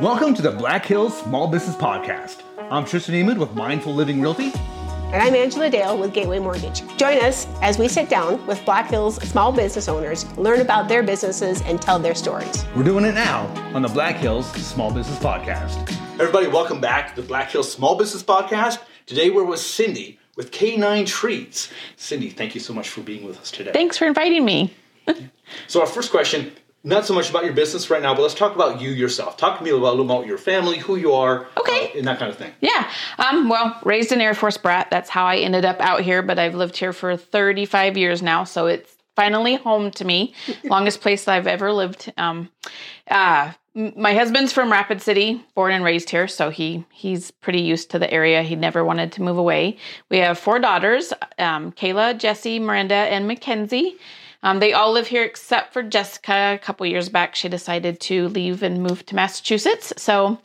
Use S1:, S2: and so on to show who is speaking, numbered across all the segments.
S1: Welcome to the Black Hills Small Business Podcast. I'm Tristan Emond with Mindful Living Realty.
S2: And I'm Angelia Dale with Gateway Mortgage. Join us as we sit down with Black Hills small business owners, learn about their businesses, and tell their stories.
S1: We're doing it now on the Black Hills Small Business Podcast. Everybody, welcome back to the Black Hills Small Business Podcast. Today we're with Cindy with K9 Treats. Cindy, thank you so much for being with us today.
S3: Thanks for inviting me.
S1: so, our first question not so much about your business right now, but let's talk about you yourself. Talk to me about, a little about your family, who you are,
S3: okay,
S1: uh, and that kind of thing.
S3: Yeah. Um, well, raised an Air Force brat. That's how I ended up out here, but I've lived here for 35 years now, so it's finally home to me. Longest place I've ever lived. Um, uh, my husband's from Rapid City, born and raised here, so he he's pretty used to the area. He never wanted to move away. We have four daughters: um, Kayla, Jesse, Miranda, and Mackenzie. Um, they all live here except for Jessica. A couple years back, she decided to leave and move to Massachusetts. So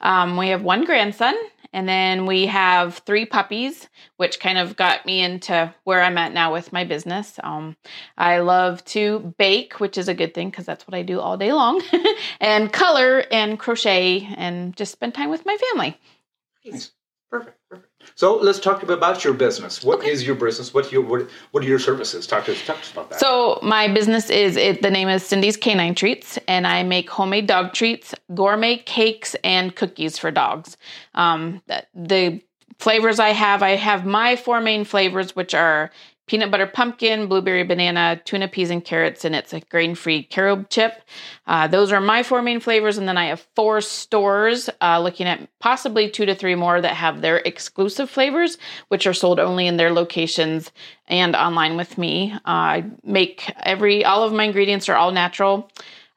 S3: um, we have one grandson, and then we have three puppies, which kind of got me into where I'm at now with my business. Um, I love to bake, which is a good thing because that's what I do all day long, and color and crochet and just spend time with my family.
S1: Nice. Perfect. So let's talk about your business. What okay. is your business? What your what, what are your services? Talk to us, talk to us about that.
S3: So my business is it. The name is Cindy's Canine Treats, and I make homemade dog treats, gourmet cakes, and cookies for dogs. Um, the flavors I have, I have my four main flavors, which are peanut butter pumpkin, blueberry banana, tuna peas and carrots, and it's a grain free carob chip. Uh, those are my four main flavors. And then I have four stores uh, looking at possibly two to three more that have their exclusive flavors, which are sold only in their locations and online with me. Uh, I make every, all of my ingredients are all natural.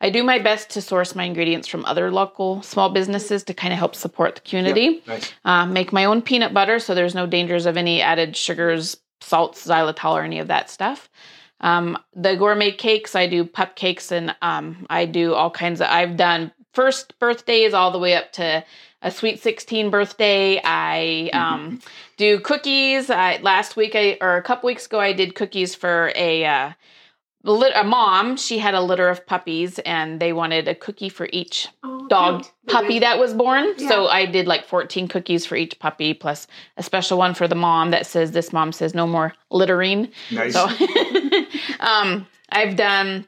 S3: I do my best to source my ingredients from other local small businesses to kind of help support the community. Yep, nice. uh, make my own peanut butter, so there's no dangers of any added sugars, salts, xylitol, or any of that stuff. Um, the gourmet cakes, I do pup cakes and um, I do all kinds of, I've done first birthdays all the way up to a sweet 16 birthday. I um, do cookies. I, last week, I, or a couple weeks ago, I did cookies for a, uh, a mom, she had a litter of puppies and they wanted a cookie for each oh, dog cute. puppy that was born. Yeah. So I did like 14 cookies for each puppy plus a special one for the mom that says this mom says no more littering. Nice. So um, I've done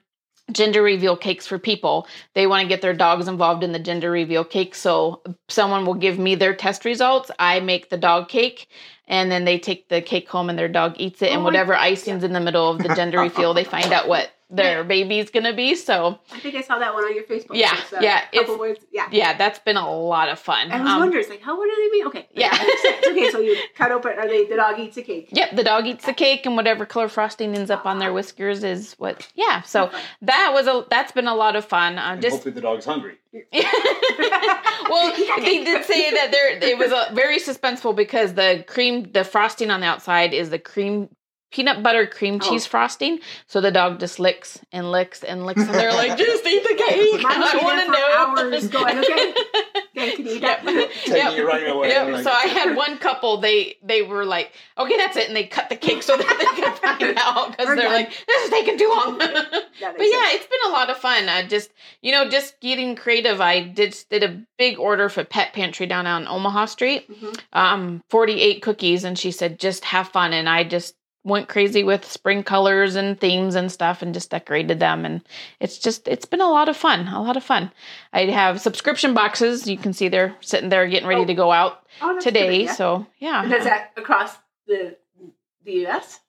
S3: gender reveal cakes for people. They want to get their dogs involved in the gender reveal cake. So someone will give me their test results. I make the dog cake and then they take the cake home and their dog eats it, oh and whatever icing's in the middle of the gender reveal, they find out what their baby's gonna be. So
S2: I think I saw that one on your Facebook.
S3: Yeah, so yeah, it's, words. yeah, yeah. That's been a lot of fun.
S2: I was um, wondering, like, how what do they mean? Okay,
S3: yeah,
S2: okay. So you cut open. Are they the dog eats the cake?
S3: Yep, the dog eats the cake, and whatever color frosting ends up on their whiskers is what. Yeah, so that was a that's been a lot of fun.
S1: Uh, just hopefully the dog's hungry.
S3: well, they did say that there it was a, very suspenseful because the cream, the frosting on the outside is the cream peanut butter cream oh. cheese oh. frosting. So the dog just licks and licks and licks, and they're like, "Just eat the cake." I want to know.
S2: Hours going, okay. Okay, can you eat that?
S3: Yep. yep. Right away. Yep. So I had one couple. They they were like, "Okay, that's it," and they cut the cake so that they could find out because they're done. like, "This is taking too long." but yeah, it's been a lot of fun. I just you know just getting creative. I did did a big order for Pet Pantry down on Omaha Street, mm-hmm. um, forty eight cookies, and she said, "Just have fun," and I just went crazy with spring colors and themes and stuff and just decorated them. And it's just it's been a lot of fun a lot of fun. I have subscription boxes. You can see they're sitting there getting ready oh. to go out oh, today. good, so yeah.
S2: And is that across the the us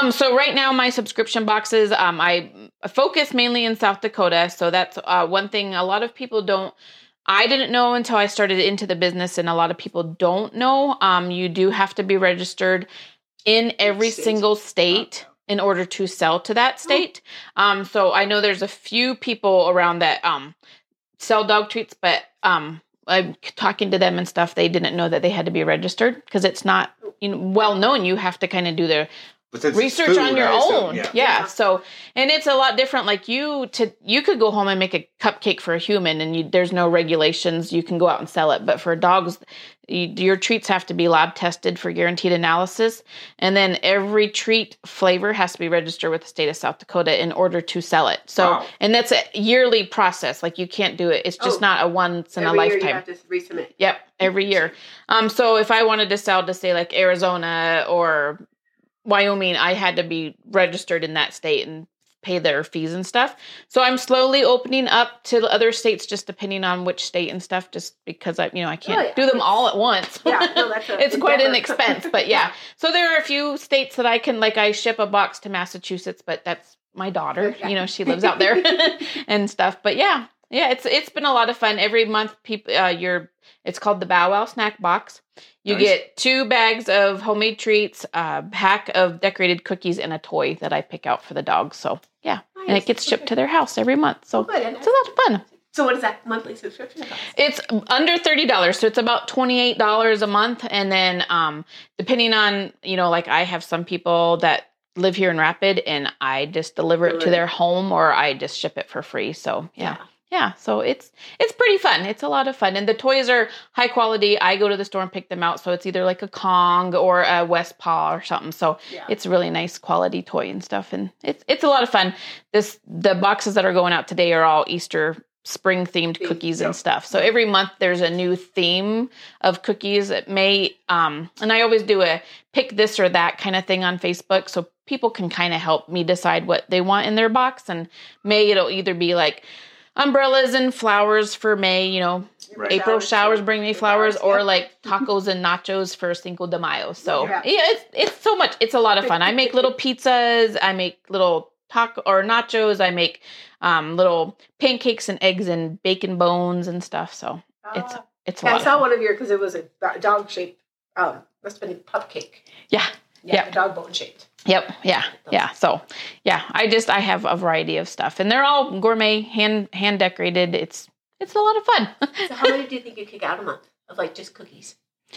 S3: um, so right now my subscription boxes, um, I focus mainly in South Dakota. So that's uh, one thing a lot of people don't I didn't know until I started into the business, and a lot of people don't know. Um, you do have to be registered in every state. single state in order to sell to that oh. state. Um, so I know there's a few people around that um, sell dog treats, but um, I'm talking to them and stuff. They didn't know that they had to be registered because it's not you know, well known. You have to kind of do the research
S1: food,
S3: on your
S1: I assume,
S3: own.
S1: Yeah.
S3: Yeah. So, and it's a lot different. Like you to you could go home and make a cupcake for a human, and you, there's no regulations. You can go out and sell it. But for dogs, you, your treats have to be lab tested for guaranteed analysis, and then every treat flavor has to be registered with the state of South Dakota in order to sell it. So,
S1: Wow.
S3: and that's a yearly process. Like you can't do it. It's just
S2: Oh.
S3: not a once in a
S2: Every year
S3: lifetime.
S2: you have to resubmit.
S3: Yep, every year. Um, so if I wanted to sell to say like Arizona or Wyoming, I had to be registered in that state and pay their fees and stuff. So I'm slowly opening up to other states, just depending on which state and stuff, just because I, you know, I can't
S2: Oh, yeah.
S3: do them all at once.
S2: Yeah, no, that's a
S3: it's quite an expense, but yeah. So there are a few states that I can like. I ship a box to Massachusetts, but that's my daughter.
S2: Okay.
S3: You know, she lives out there and stuff. But yeah, yeah, it's it's been a lot of fun. Every month, people, uh, you're it's called the Bow Wow Snack Box. You
S1: Nice.
S3: get two bags of homemade treats, a pack of decorated cookies, and a toy that I pick out for the dogs. So yeah, and it gets shipped to their house every month. So
S2: Oh.
S3: It's a lot of fun.
S2: So what is that monthly subscription cost?
S3: It's under thirty dollars, so it's about twenty eight dollars a month. And then, um, depending on you know, like I have some people that live here in Rapid, and I just deliver it to their home, or I just ship it for free. So yeah. Yeah, so it's it's pretty fun. It's a lot of fun, and the toys are high quality. I go to the store and pick them out, so it's either like a Kong or a West Paw or something. So
S2: Yeah.
S3: it's really nice quality toy and stuff, and it's it's a lot of fun. This the boxes that are going out today are all Easter spring themed
S2: Themed,
S3: cookies
S1: yep.
S3: and stuff. So every month there's a new theme of cookies. It may um and I always do a pick this or that kind of thing on Facebook so people can kind of help me decide what they want in their box and May it'll either be like umbrellas and flowers for May, you know,
S1: Right.
S3: April showers bring me flowers, or
S2: yeah.
S3: like tacos and nachos for Cinco de Mayo. So
S2: Yeah.
S3: yeah, it's it's so much. It's a lot of fun. I make little pizzas. I make little taco or nachos. I make um, little pancakes and eggs and bacon bones and stuff. So it's
S2: Ah.
S3: it's a
S2: Yeah, I
S3: lot. Of
S2: saw
S3: fun.
S2: one of your because it was a dog shaped. Um, must have been a pup cake.
S3: Yeah.
S2: Yeah,
S3: Yep.
S2: dog bone shaped.
S3: Yep. Yeah. Yeah. So yeah, I just I have a variety of stuff, and they're all gourmet, hand hand decorated. It's it's a lot of fun.
S2: So how many do you think you could get out a month of like just cookies?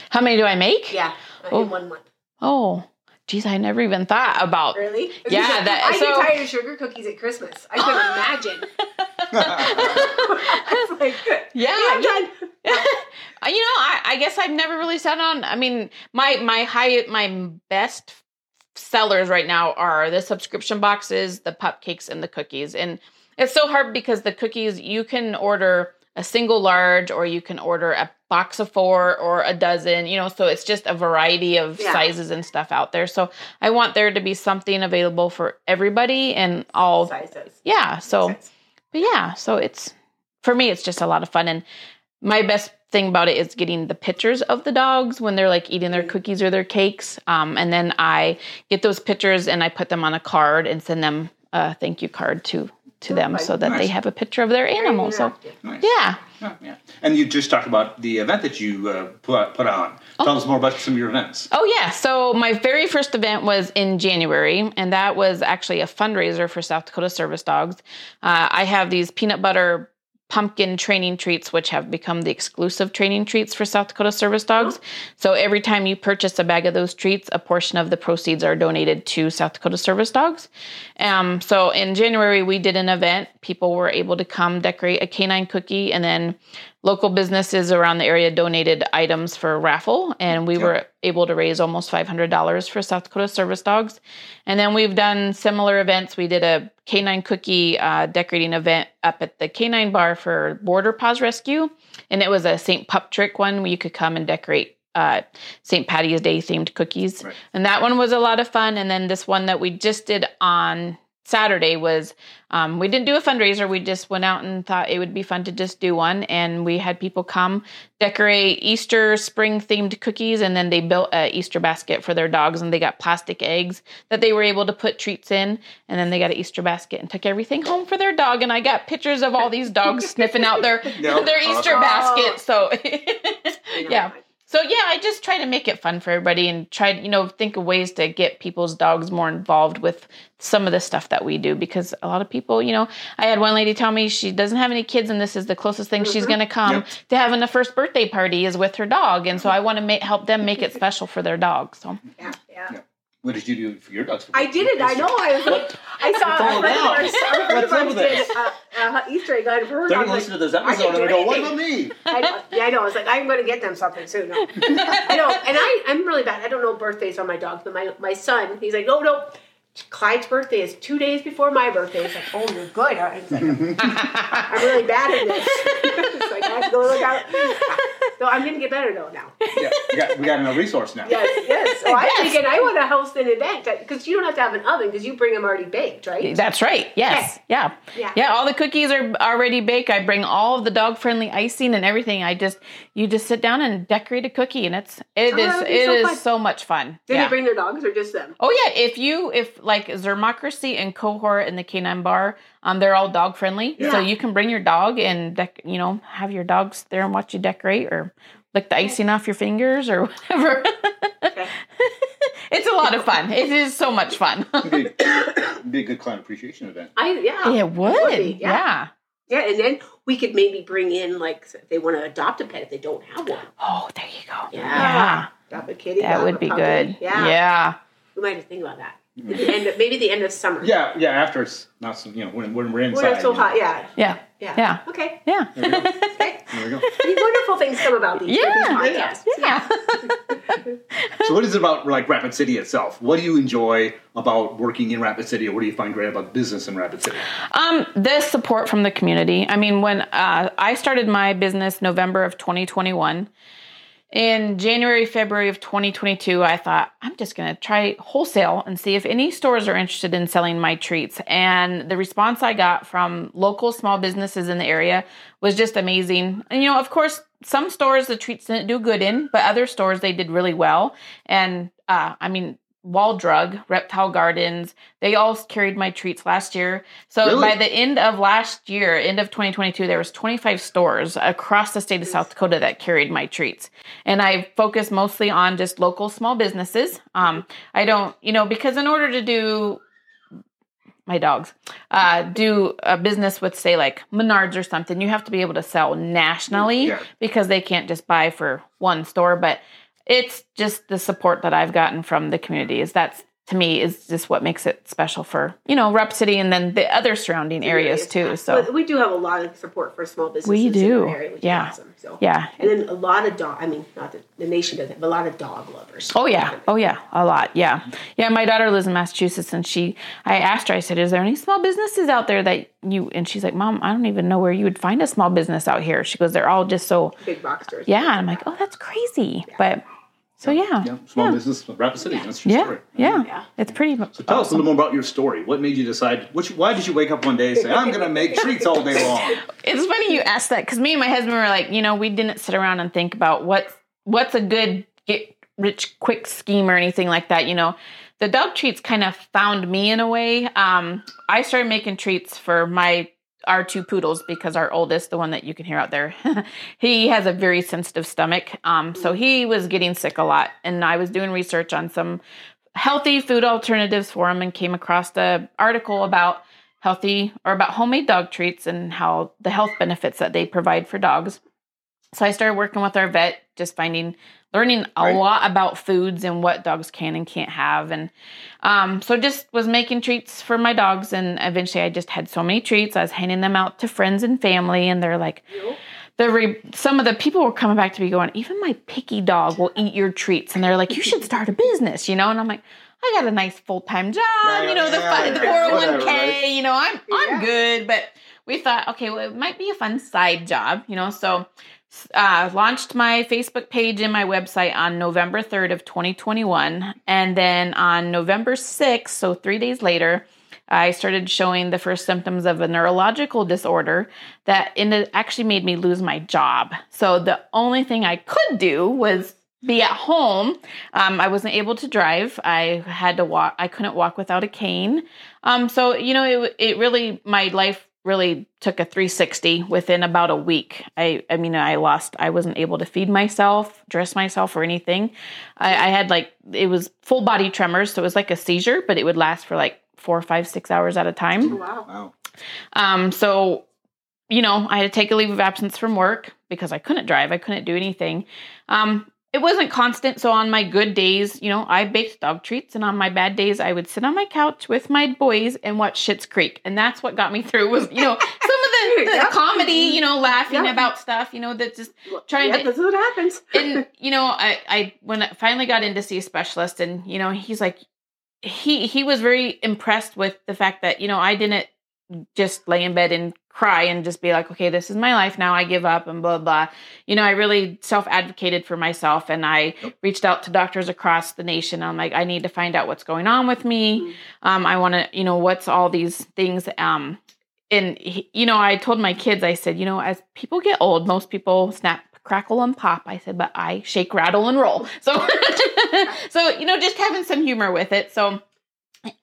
S3: How many do I make?
S2: Yeah,
S3: Oh.
S2: in one month.
S3: Oh, geez, I never even thought about.
S2: Really?
S3: Yeah, that-
S2: I
S3: so-
S2: get tired of sugar cookies at Christmas. I couldn't imagine. Like,
S3: Yeah, yeah. You know, I, I guess I've never really sat on. I mean, my my high my best sellers right now are the subscription boxes, the pup cakes, and the cookies. And it's so hard because the cookies you can order a single large, or you can order a box of four or a dozen. You know, so it's just a variety of
S2: Yeah.
S3: sizes and stuff out there. So I want there to be something available for everybody and all.
S2: Sizes.
S3: Yeah. So. But yeah, so it's for me, it's just a lot of fun. And my best thing about it is getting the pictures of the dogs when they're like eating their cookies or their cakes. Um, and then I get those pictures and I put them on a card and send them a thank you card to to them so that they have a picture of their animal. So.
S1: Nice.
S3: yeah.
S1: Yeah, yeah. And you just talked about the event that you uh, put, put on. Tell us more about some of your events.
S3: Oh yeah. So my very first event was in January, and that was actually a fundraiser for South Dakota Service Dogs. Uh, I have these peanut butter pumpkin training treats, which have become the exclusive training treats for South Dakota Service Dogs. So every time you purchase a bag of those treats, a portion of the proceeds are donated to South Dakota Service Dogs. Um, so in January, we did an event. People were able to come decorate a canine cookie, and then local businesses around the area donated items for a raffle, and we were able to raise almost $500 for South Dakota Service Dogs. And then we've done similar events. We did a canine cookie uh, decorating event up at the canine bar for Border Paws Rescue, and it was a St. Pup Trick one where you could come and decorate uh, St. Patty's Day themed cookies.
S1: Right.
S3: And that one was a lot of fun. And then this one that we just did on Saturday was um, we didn't do a fundraiser. We just went out and thought it would be fun to just do one. And we had people come decorate Easter spring themed cookies. And then they built a Easter basket for their dogs and they got plastic eggs that they were able to put treats in. And then they got an Easter basket and took everything home for their dog. And I got pictures of all these dogs sniffing out their,
S1: Yep.
S3: their Easter
S2: Awesome.
S3: basket. So yeah. So yeah, I just try to make it fun for everybody and try to, you know, think of ways to get people's dogs more involved with some of the stuff that we do because a lot of people, you know, I had one lady tell me she doesn't have any kids and this is the closest thing she's mm-hmm. going to come
S1: Yep.
S3: to having a first birthday party is with her dog and so mm-hmm. I want to make help them make it special for their dog. So
S2: Yeah, yeah.
S1: Yeah. What did you do for your dogs?
S2: I did it. I know. I was like, I saw
S1: What's all
S2: a friend of ours, a friend of
S1: up
S2: ours
S1: with
S2: did
S1: this?
S2: a, a Easter egg hunt for her.
S1: They're
S2: dog.
S1: gonna listen to this
S2: I
S1: episode
S2: didn't
S1: and they
S2: do
S1: go, "What about me?"
S2: I know, yeah, I know. I was like, I'm going to get them something soon. No. I know, and I, I'm really bad. I don't know birthdays on my dogs, but my, my son, he's like, no, no. Clyde's birthday is two days before my birthday. It's like, oh, you're good. I was like, I'm really bad at this. it's like, I have to go look out. So I'm going to get better though now.
S1: Yeah, we got we got another resource now.
S2: Yes, yes. Oh, so I'm
S3: Yes.
S2: thinking I want to host an event because you don't have to have an oven because you bring them already baked, right?
S3: That's right. Yes.
S2: Okay.
S3: Yeah.
S2: Yeah.
S3: Yeah. All the cookies are already baked. I bring all of the dog friendly icing and everything. I just you just sit down and decorate a cookie, and it's it
S2: Oh,
S3: is
S2: that would be
S3: it
S2: so
S3: is
S2: fun.
S3: so much fun.
S2: Did
S3: yeah.
S2: they bring their dogs or just them?
S3: Oh yeah, if you if like Zermocracy and Cohort and the Canine Bar, um, they're all dog friendly,
S2: Yeah.
S3: so you can bring your dog and dec- you know have your dogs there and watch you decorate or lick the icing off your fingers or whatever.
S2: Okay.
S3: it's a lot of fun. It is so much fun.
S1: It'd be, be a good client appreciation event.
S2: I yeah.
S3: it would.
S2: be, yeah.
S3: yeah.
S2: Yeah, and then we could maybe bring in like if they want to adopt a pet if they don't have one.
S3: Oh, there you go.
S2: Yeah.
S3: Yeah.
S2: Adopt a kitty.
S3: That would be
S2: puppy.
S3: good.
S2: Yeah.
S3: Yeah.
S2: We might have to think about that. At the end of, maybe the end of summer.
S1: Yeah, yeah. After it's not so you know when, when we're inside.
S2: When it's so
S1: you know.
S2: hot. Yeah.
S3: Yeah.
S2: Yeah.
S3: Yeah.
S2: Okay.
S3: Yeah.
S1: There we go.
S2: Okay.
S1: There we go.
S2: These wonderful things come about these,
S3: Yeah.
S2: these podcasts.
S3: Yeah.
S1: So, what is it about like Rapid City itself? What do you enjoy about working in Rapid City, or what do you find great about business in Rapid City?
S3: Um, the support from the community. I mean, when uh, I started my business November of 2021, in January, February of 2022, I thought I'm just going to try wholesale and see if any stores are interested in selling my treats. And the response I got from local small businesses in the area was just amazing. And you know, of course, some stores the treats didn't do good in, but other stores they did really well. And uh, I mean, Wall Drug, Reptile Gardens, they all carried my treats last year. So
S1: Really?
S3: by the end of last year, end of 2022, there was 25 stores across the state of South Dakota that carried my treats. And I focus mostly on just local small businesses. Um, I don't, you know, because in order to do my dogs uh, do a business with say like menards or something you have to be able to sell nationally
S1: Yeah.
S3: because they can't just buy for one store but it's just the support that i've gotten from the community is that's to me is just what makes it special for you know rep city and then the other surrounding areas too so
S2: But we do have a lot of support for small businesses.
S3: We
S2: in
S3: do.
S2: area, which
S3: Yeah.
S2: is awesome. So
S3: yeah
S2: And then a lot of dog. I mean, not that the nation doesn't, but a lot of dog lovers.
S3: Oh yeah. Oh yeah. A lot. Yeah. Yeah. My daughter lives in Massachusetts and she I asked her, I said, Is there any small businesses out there that you and she's like, Mom, I don't even know where you would find a small business out here. She goes, They're all just so
S2: Big box stores.
S3: yeah. And I'm like, Oh, that's crazy. But so yeah.
S1: Yeah, small business, Rapid City. That's your
S3: Yeah.
S1: story.
S3: Yeah.
S2: Yeah.
S3: It's pretty
S1: So tell us a little more about your story. What made you decide? Which, why did you wake up one day and say, "I'm going to make treats all day long"?
S3: It's funny you asked that because me and my husband were like, you know, we didn't sit around and think about what what's a good get rich quick scheme or anything like that. You know, the dog treats kind of found me in a way. Um, I started making treats for my our two poodles because our oldest, the one that you can hear out there, he has a very sensitive stomach. Um, so he was getting sick a lot, and I was doing research on some healthy food alternatives for him and came across the article about healthy or about homemade dog treats and how the health benefits that they provide for dogs. So I started working with our vet, just finding, learning a
S1: Right.
S3: lot about foods and what dogs can and can't have, and um, so just was making treats for my dogs. And eventually, I just had so many treats. I was handing them out to friends and family, and they're like, the re- some of the people were coming back to me going, even my picky dog will eat your treats, and they're like, you should start a business, you know. And I'm like, I got a nice full time job,
S1: Yeah,
S3: you know, the
S1: yeah,
S3: the 401k,
S1: whatever, right?
S3: you know, I'm I'm
S2: Yeah.
S3: good, but we thought, okay, well, it might be a fun side job, you know. So, uh, launched my Facebook page and my website on November 3rd of 2021, and then on November 6th, so three days later, I started showing the first symptoms of a neurological disorder that actually made me lose my job. So the only thing I could do was be at home. Um, I wasn't able to drive. I had to walk. I couldn't walk without a cane. Um, so you know, it it really my life really took a 360 within about a week. I I mean, I lost. I wasn't able to feed myself, dress myself, or anything. I, I had like it was full body tremors, so it was like a seizure, but it would last for like four, five, six hours at a time.
S2: Wow.
S1: Wow.
S3: Um, so, you know, I had to take a leave of absence from work because I couldn't drive. I couldn't do anything. Um, it wasn't constant. So on my good days, you know, I baked dog treats, and on my bad days, I would sit on my couch with my boys and watch Schitt's Creek, and that's what got me through. Was you know some of the, the
S2: Yep.
S3: comedy, you know, laughing
S2: Yep.
S3: about stuff, you know, that just trying
S2: yeah,
S3: to
S2: That's what happens.
S3: and you know i i when i finally got in to see a specialist and you know he's like he he was very impressed with the fact that you know i didn't just lay in bed and cry and just be like okay this is my life now. I give up and blah blah. You know i really self advocated for myself and i reached out to doctors across the nation. I'm like i need to find out what's going on with me. Um i want to you know what's all these things um and you know i told my kids i said you know as people get old most people snap crackle and pop. I said but i shake rattle and roll. So so you know just having some humor with it. So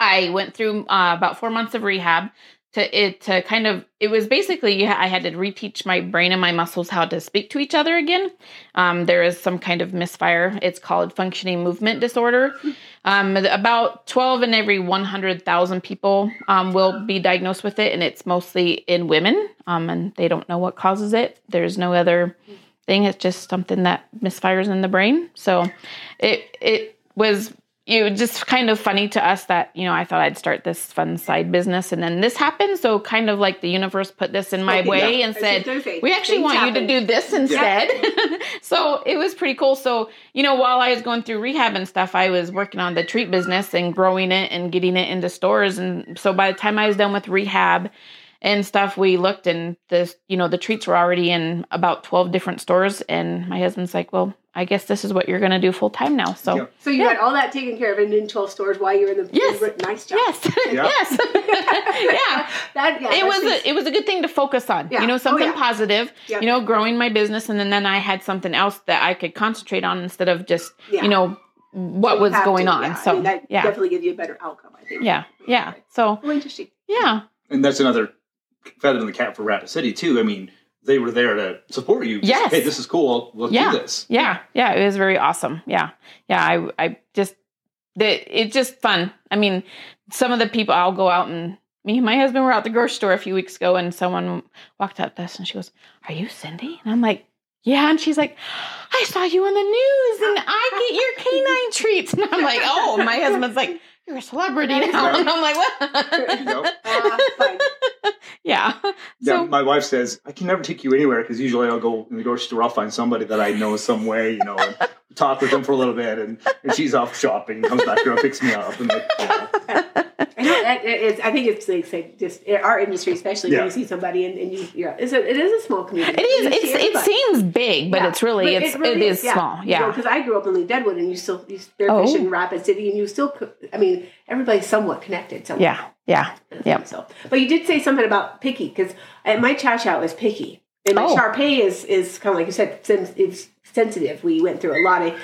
S3: i went through uh, about four months of rehab to it to kind of it was basically i had to reteach my brain and my muscles how to speak to each other again um, there is some kind of misfire it's called functioning movement disorder um, about 12 in every 100,000 people um, will be diagnosed with it, and it's mostly in women, um, and they don't know what causes it. There's no other thing. It's just something that misfires in the brain. So it it was it was just kind of funny to us that you know I thought I'd start this fun side business, and then this happened. So kind of like the universe put this in my
S2: Okay,
S3: way
S2: yeah.
S3: and said,
S2: okay.
S3: "We actually
S2: Things
S3: want you to do this instead." so it was pretty cool. So you know, while I was going through rehab and stuff, I was working on the treat business and growing it and getting it into stores. And so by the time I was done with rehab and stuff, we looked and this, you know, the treats were already in about twelve different stores. And my husband's like, "Well, I guess this is what you're going to do full time now." So.
S1: Yep.
S2: So you
S3: Yeah.
S2: had all that taken care of and in 12 stores while you were in the
S3: Yes.
S2: nice job.
S3: Yes,
S1: Yeah.
S3: yes, yeah.
S2: That, yeah,
S3: it was
S2: speaks-
S3: a, it was a good thing to focus on.
S2: Yeah.
S3: You know,
S2: Oh,
S3: something
S2: yeah.
S3: positive.
S2: Yeah.
S3: You know, growing my business, and then then I had something else that I could concentrate on instead of just
S2: Yeah.
S3: you know what
S2: You
S3: was going
S2: to,
S3: on.
S2: yeah.
S3: So
S2: I mean, that
S3: yeah,
S2: definitely gives you a better outcome, I think.
S3: yeah, yeah. So
S2: Well, interesting.
S3: yeah,
S1: And that's another feather in the cap for Rapid City too. I mean, they were there to support you. Just, Hey, this is cool. Let's
S3: Yeah.
S1: do this.
S3: yeah, yeah. It was very awesome. Yeah, yeah. I I just the it's just fun. I mean, some of the people I'll go out and. Me and my husband were out the grocery store a few weeks ago, and someone walked up to us and she goes, "Are you Cindy?" And I'm like, "Yeah." And she's like, "I saw you on the news, and I get your canine treats." And I'm like, "Oh." My husband's like, "You're a celebrity now," and I'm like,
S1: Yep.
S3: "What?"
S2: Uh, fine.
S3: yeah.
S1: Yeah,
S3: So
S1: my wife says I can never take you anywhere because usually I'll go in the grocery store. I'll find somebody that I know some way, you know, and talk with them for a little bit, and, and she's off shopping, comes back here and picks me up, and like, you know,
S2: I know it is. I think it's like, say, just in our industry, especially
S1: Yeah.
S2: when you see somebody and, and you, yeah, it's a, it is a small community.
S3: it is. It's it seems big, but
S2: Yeah.
S3: it's really
S2: But
S3: it's
S2: it really
S3: it is
S2: yeah.
S3: small. Yeah.
S2: because I grew up in Lead Deadwood, and you still you
S3: Oh.
S2: spearfish in Rapid City, and you still. I mean, everybody's somewhat connected. So
S3: yeah. Yeah. Yeah.
S2: So, but you did say something about picky because uh, my chow chow is picky, and my
S3: Oh.
S2: Shar-Pei is is kind of like you said, sen- it's sensitive. We went through a lot of.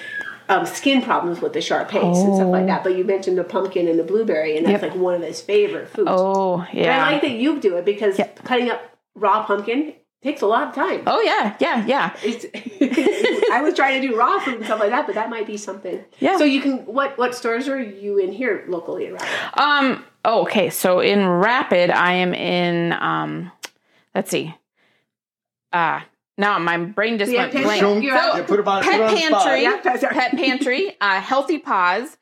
S2: Um, skin problems with the Shar-Peis and stuff like
S3: Oh.
S2: that, but you mentioned the pumpkin and the blueberry, and that's
S3: Yep.
S2: like one of his favorite foods.
S3: Oh
S2: And
S3: yeah.
S2: I like that you do it because
S3: Yep.
S2: cutting up raw pumpkin takes a lot of time.
S3: oh yeah. Yeah. Yeah.
S2: It's, I was trying to do raw food and stuff like that, but that might be something.
S3: Yeah.
S2: So you can what what stores are you in here locally in Rapid?
S3: Um. oh, okay. So in Rapid, I am in. Um. Let's see. Uh now my brain just
S2: Yeah,
S3: went
S2: pet-
S3: blank.
S1: Show 'em-
S2: You're
S1: yeah, put it on, put
S3: Pet
S1: it on the spot.
S3: pantry.
S2: Yeah.
S3: Pet Pantry, uh, Healthy Paws.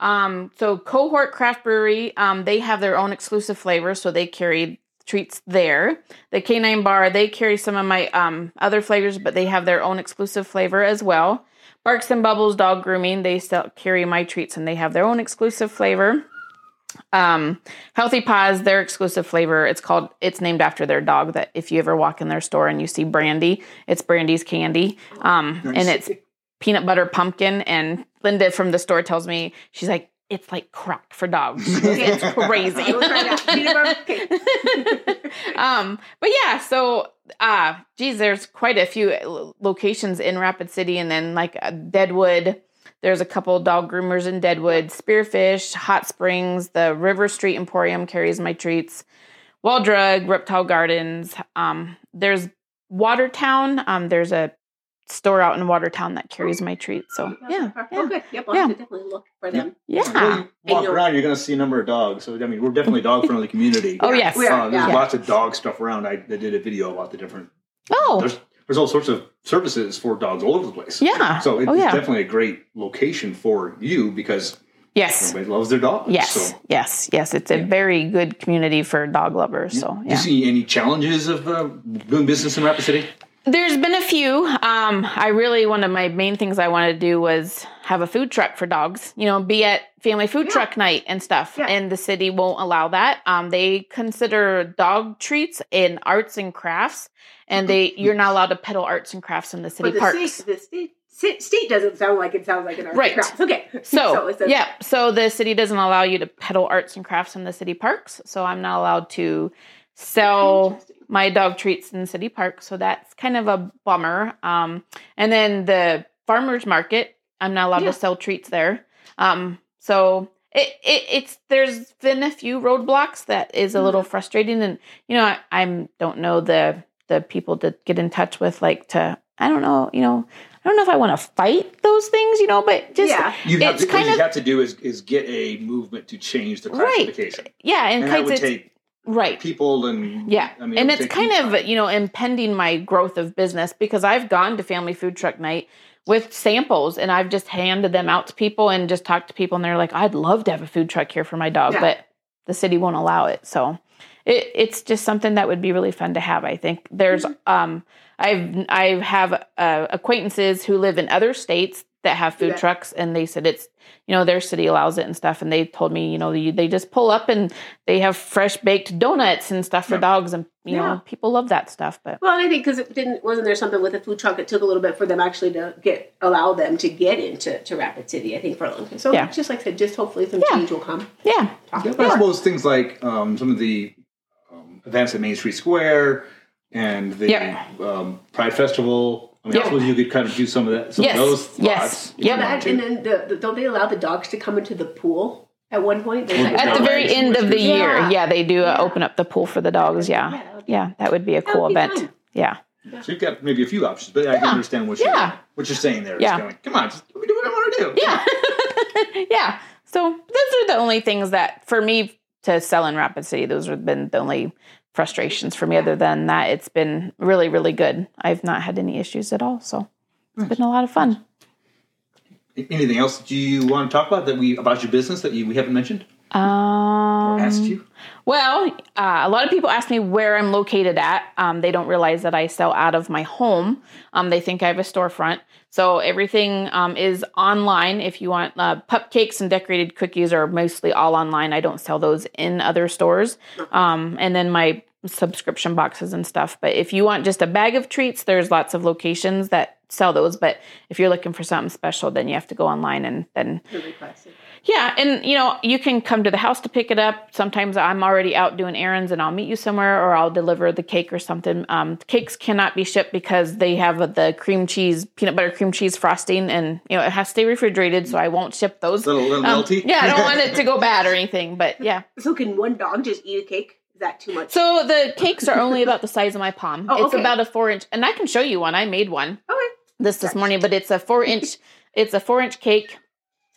S3: Um, so Cohort Craft Brewery, um, they have their own exclusive flavors, so they carry treats there. The Canine Bar, they carry some of my um, other flavors, but they have their own exclusive flavor as well. Barks and Bubbles Dog Grooming, they still carry my treats and they have their own exclusive flavor. Um, Healthy Paws, their exclusive flavor, it's called, it's named after their dog. That if you ever walk in their store and you see Brandy, it's Brandy's candy. Um, and it's peanut butter pumpkin. And Linda from the store tells me, she's like, it's like crack for dogs. It's crazy.
S2: I will try that. Peanut butter cake.
S3: um, but yeah, so uh geez, there's quite a few locations in Rapid City, and then like uh, Deadwood. There's a couple dog groomers in Deadwood, Spearfish, Hot Springs, the River Street Emporium carries my treats, Wall Drug, Reptile Gardens. Um, there's Watertown. Um, there's a store out in Watertown that carries my treats. So yeah,
S2: Oh,
S3: yeah,
S2: good. Yep, I'll
S3: Yeah.
S2: definitely look for them.
S1: Well,
S3: yeah.
S1: you walk around, you're going to see a number of dogs. So I mean, we're definitely dog friendly community.
S3: Oh yes.
S1: Uh, there's
S2: Yeah.
S1: lots of dog stuff around. I, I did a video about the different.
S3: Oh,
S1: There's there's all sorts of services for dogs all over the place.
S3: Yeah.
S1: So it-
S3: Oh,
S1: it's
S3: yeah.
S1: definitely a great location for you because
S3: Yes.
S1: everybody loves their dogs.
S3: Yes.
S1: So,
S3: Yes. Yes. It's a very good community for dog lovers. So
S1: do
S3: yeah.
S1: you see any challenges of uh, doing business in Rapid City?
S3: There's been a few. Um, I really one of my main things I wanted to do was have a food truck for dogs. You know, be at family food
S2: Yeah.
S3: truck night and stuff.
S2: Yeah.
S3: And the city won't allow that. Um, they consider dog treats in arts and crafts, and they you're not allowed to peddle arts and crafts in the city
S2: the
S3: parks.
S2: state, the state, state, state doesn't sound like it sounds like an art
S3: Right.
S2: craft. Okay.
S3: So,
S2: a-
S3: yeah, so the city doesn't allow you to peddle arts and crafts in the city parks. So I'm not allowed to sell. My dog treats in city park. So that's kind of a bummer. Um, and then the farmers market, I'm not allowed
S2: Yeah.
S3: to sell treats there. Um, so it, it it's there's been a few roadblocks that is a little frustrating, and you know I I'm, don't know the the people to get in touch with like to I don't know you know I don't know if I want to fight those things you know but just
S2: Yeah.
S1: You have
S3: It's
S1: to, what
S3: kind
S1: you have to do is, is get a movement to change the
S3: Right.
S1: classification.
S3: yeah and,
S1: And that would
S3: it's
S1: take
S3: right
S1: people and
S3: Yeah.
S1: I mean,
S3: and it's
S1: take
S3: kind
S1: time.
S3: of, you know, impending my growth of business because I've gone to family food truck night with samples and I've just handed them out to people and just talked to people and they're like, I'd love to have a food truck here for my dog,
S2: Yeah.
S3: but the city won't allow it. So it, it's just something that would be really fun to have. I think there's,
S2: Mm-hmm.
S3: um, I've, I have uh, acquaintances who live in other states that have food
S2: Yeah.
S3: trucks and they said it's, you know, their city allows it and stuff. And they told me, you know, you, they just pull up and they have fresh baked donuts and stuff for
S1: Yeah.
S3: dogs. And, you
S2: Yeah.
S3: know, people love that stuff. But
S2: Well, and I think because it didn't wasn't there something with a food truck? It took a little bit for them actually to get allow them to get into to Rapid City. I think for a long time. So
S3: Yeah.
S2: just like I said, just hopefully some
S3: Yeah.
S2: change will come.
S3: yeah,
S2: Talk
S1: Yeah, I suppose things like um, some of the um, events at Main Street Square and the
S3: Yeah.
S1: um, Pride Festival. I mean,
S3: Yeah.
S1: I suppose you could kind of do some of that. Some
S3: Yes.
S1: of those
S3: Yes.
S1: spots. if
S3: Yeah.
S2: That, and then the, the, don't they allow the dogs to come into the pool at one point?
S1: Well,
S2: like-
S3: at the very
S1: Right.
S3: end of the
S2: Yeah.
S3: year, yeah, they do uh,
S2: Yeah.
S3: open up the pool for the dogs. Yeah,
S2: Yeah, that would be-
S3: yeah, that would be a cool
S2: be
S3: event.
S2: fun.
S3: Yeah,
S1: So you've got maybe a few options, but I can understand what you're,
S3: Yeah.
S1: what you're saying there.
S3: Yeah.
S1: kind of like, come on, just let me do what I want to do.
S3: yeah, yeah. So those are the only things that for me to sell in Rapid City. Those have been the only frustrations for me. Other than that, it's been really, really good. I've not had any issues at all. So it's been a lot of fun.
S1: Anything else do you want to talk about that we about your business that you, we haven't mentioned or
S3: Um,
S1: asked you?
S3: Well, uh, a lot of people ask me where I'm located at. Um, they don't realize that I sell out of my home. Um, they think I have a storefront. So everything um, is online. If you want uh, cupcakes and decorated cookies are mostly all online. I don't sell those in other stores. Um, and then my subscription boxes and stuff. But if you want just a bag of treats, there's lots of locations that sell those. But if you're looking for something special, then you have to go online and then
S2: Really classic.
S3: yeah, and you know, you can come to the house to pick it up. Sometimes I'm already out doing errands and I'll meet you somewhere or I'll deliver the cake or something. Um, cakes cannot be shipped because they have the cream cheese, peanut butter cream cheese frosting, and you know, it has to stay refrigerated, so I won't ship those.
S1: Little, little
S3: Um,
S1: melty?
S3: yeah, I don't want it to go bad or anything, but yeah.
S2: So can one dog just eat a cake? Is that too much?
S3: So the cakes are only about the size of my palm.
S2: Oh,
S3: it's
S2: okay.
S3: about a four inch, and I can show you one. I made one
S2: okay.
S3: This this morning, but it's a four inch it's a four inch cake,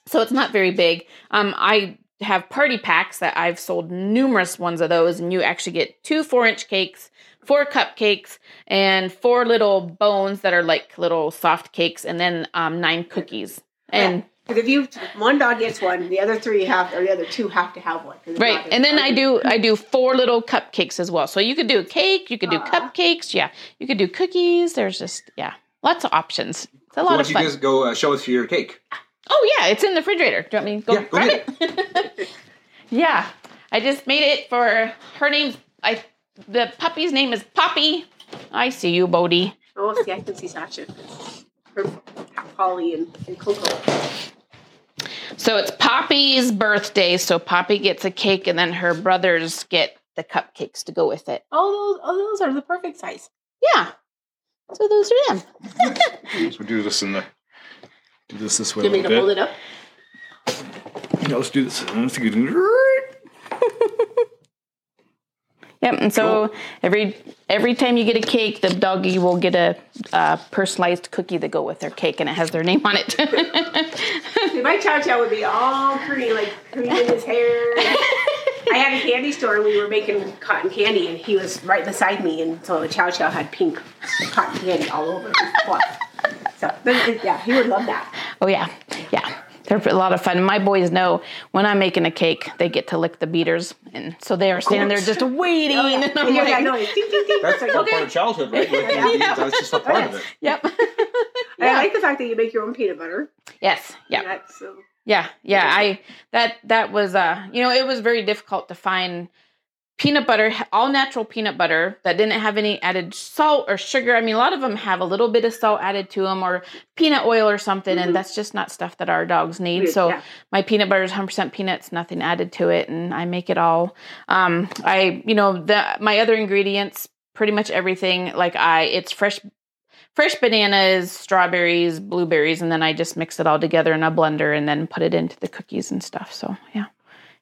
S3: so it's not very big. Um, I have party packs that I've sold numerous ones of those, and you actually get two four inch cakes, four cupcakes, and four little bones that are like little soft cakes, and then um, nine cookies. And
S2: Because if you one dog gets one, the other three have, or the other two have to have one.
S3: right, and then I do I do four little cupcakes as well. So you could do a cake, you could do cupcakes, yeah, you could do cookies. There's just yeah, lots of options. It's a lot
S1: So
S3: lot
S1: why
S3: of
S1: don't you
S3: fun.
S1: guys go uh, show us your cake?
S3: Oh yeah, it's in the refrigerator. Do you want me to go
S1: Yeah, go
S3: grab
S1: get
S3: it? yeah, I just made it for her name's I. The puppy's name is Poppy. I see you, Bodie.
S2: Oh, see, I can see Sasha. Her, Polly and, and Coco.
S3: So it's Poppy's birthday. So Poppy gets a cake, and then her brothers get the cupcakes to go with it.
S2: Oh, those, oh, those are the perfect size.
S3: Yeah. So those are them.
S1: So do this in the do this this way
S2: Do you
S1: a
S2: want me to hold it up?
S1: Yeah, let's do this. Let's do
S3: Yep. And so every every time you get a cake, the doggy will get a, uh personalized cookie that go with their cake, and it has their name on it.
S2: See, my chow chow would be all pretty, like cream in his hair. I had a candy store and we were making cotton candy, and he was right beside me, and so the chow chow had pink cotton candy all over his fluff. So, yeah, he would love that.
S3: Oh yeah, yeah. They're a lot of fun. My boys know when I'm making a cake, they get to lick the beaters, and so they are standing there just waiting.
S2: Oh, yeah.
S3: And I'm
S2: And you hear
S3: like,
S2: that noise. Ding, ding, ding.
S1: That's
S2: It's like,
S1: all
S2: okay.
S1: part of childhood, right? Like, you- you- That's just a part of it.
S3: Yep.
S2: And I like the fact that you make your own peanut butter.
S3: yes. Yeah.
S2: That's, um,
S3: Yeah. Yeah. I that that was uh you know it was very difficult to find peanut butter all natural peanut butter that didn't have any added salt or sugar. I mean a lot of them have a little bit of salt added to them or peanut oil or something, and that's just not stuff that our dogs need. So
S2: yeah.
S3: my peanut butter is 100% peanuts, nothing added to it, and I make it all. Um, I, you know, the my other ingredients, pretty much everything. Like I, it's fresh, fresh bananas, strawberries, blueberries, and then I just mix it all together in a blender and then put it into the cookies and stuff. So yeah,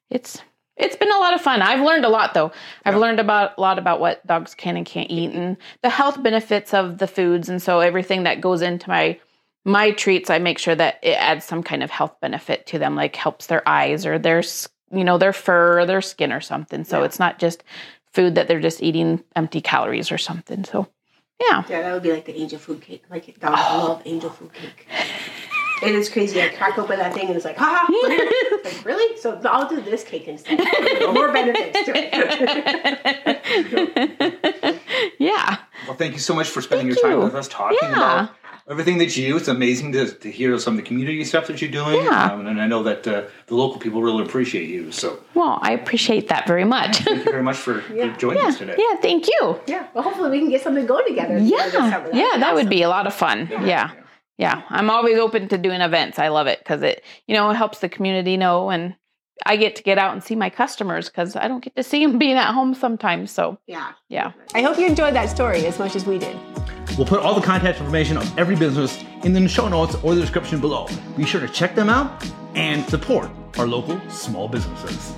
S3: it's it's been a lot of fun. I've learned a lot though. I've learned about a lot about what dogs can and can't eat and the health benefits of the foods, and so everything that goes into my my treats i make sure that it adds some kind of health benefit to them like helps their eyes or their you know their fur or their skin or something so
S2: Yeah.
S3: it's not just food that they're just eating empty calories or something so yeah
S2: Yeah, that would be like the angel food cake. Like dogs oh. love angel food cake. And It is crazy. I crack open that thing and it's like, ha ha. It's like, really? So I'll do this cake instead. More benefits to it.
S3: yeah
S1: Well, thank you so much for spending
S3: Thank
S1: your time
S3: you.
S1: with us talking
S3: Yeah.
S1: about everything that you do. It's amazing to, to hear some of the community stuff that you're doing.
S3: Yeah.
S1: Um, and I know that uh, the local people really appreciate you. So
S3: well i appreciate that very much
S1: thank you very much for,
S2: Yeah.
S1: for joining
S3: yeah
S1: us today.
S3: yeah thank you
S2: Yeah. Well, hopefully we can get something going together. at the end of the
S3: yeah
S2: summer.
S3: yeah that would be a lot of fun yeah yeah i'm always open to doing events i love it because it you know it helps the community know and i get to get out and see my customers because i don't get to see them being at home sometimes so
S2: Yeah.
S3: yeah
S2: I hope you enjoyed that story as much as we did.
S1: We'll put all the contact information of every business in the show notes or the description below. Be sure to check them out and support our local small businesses.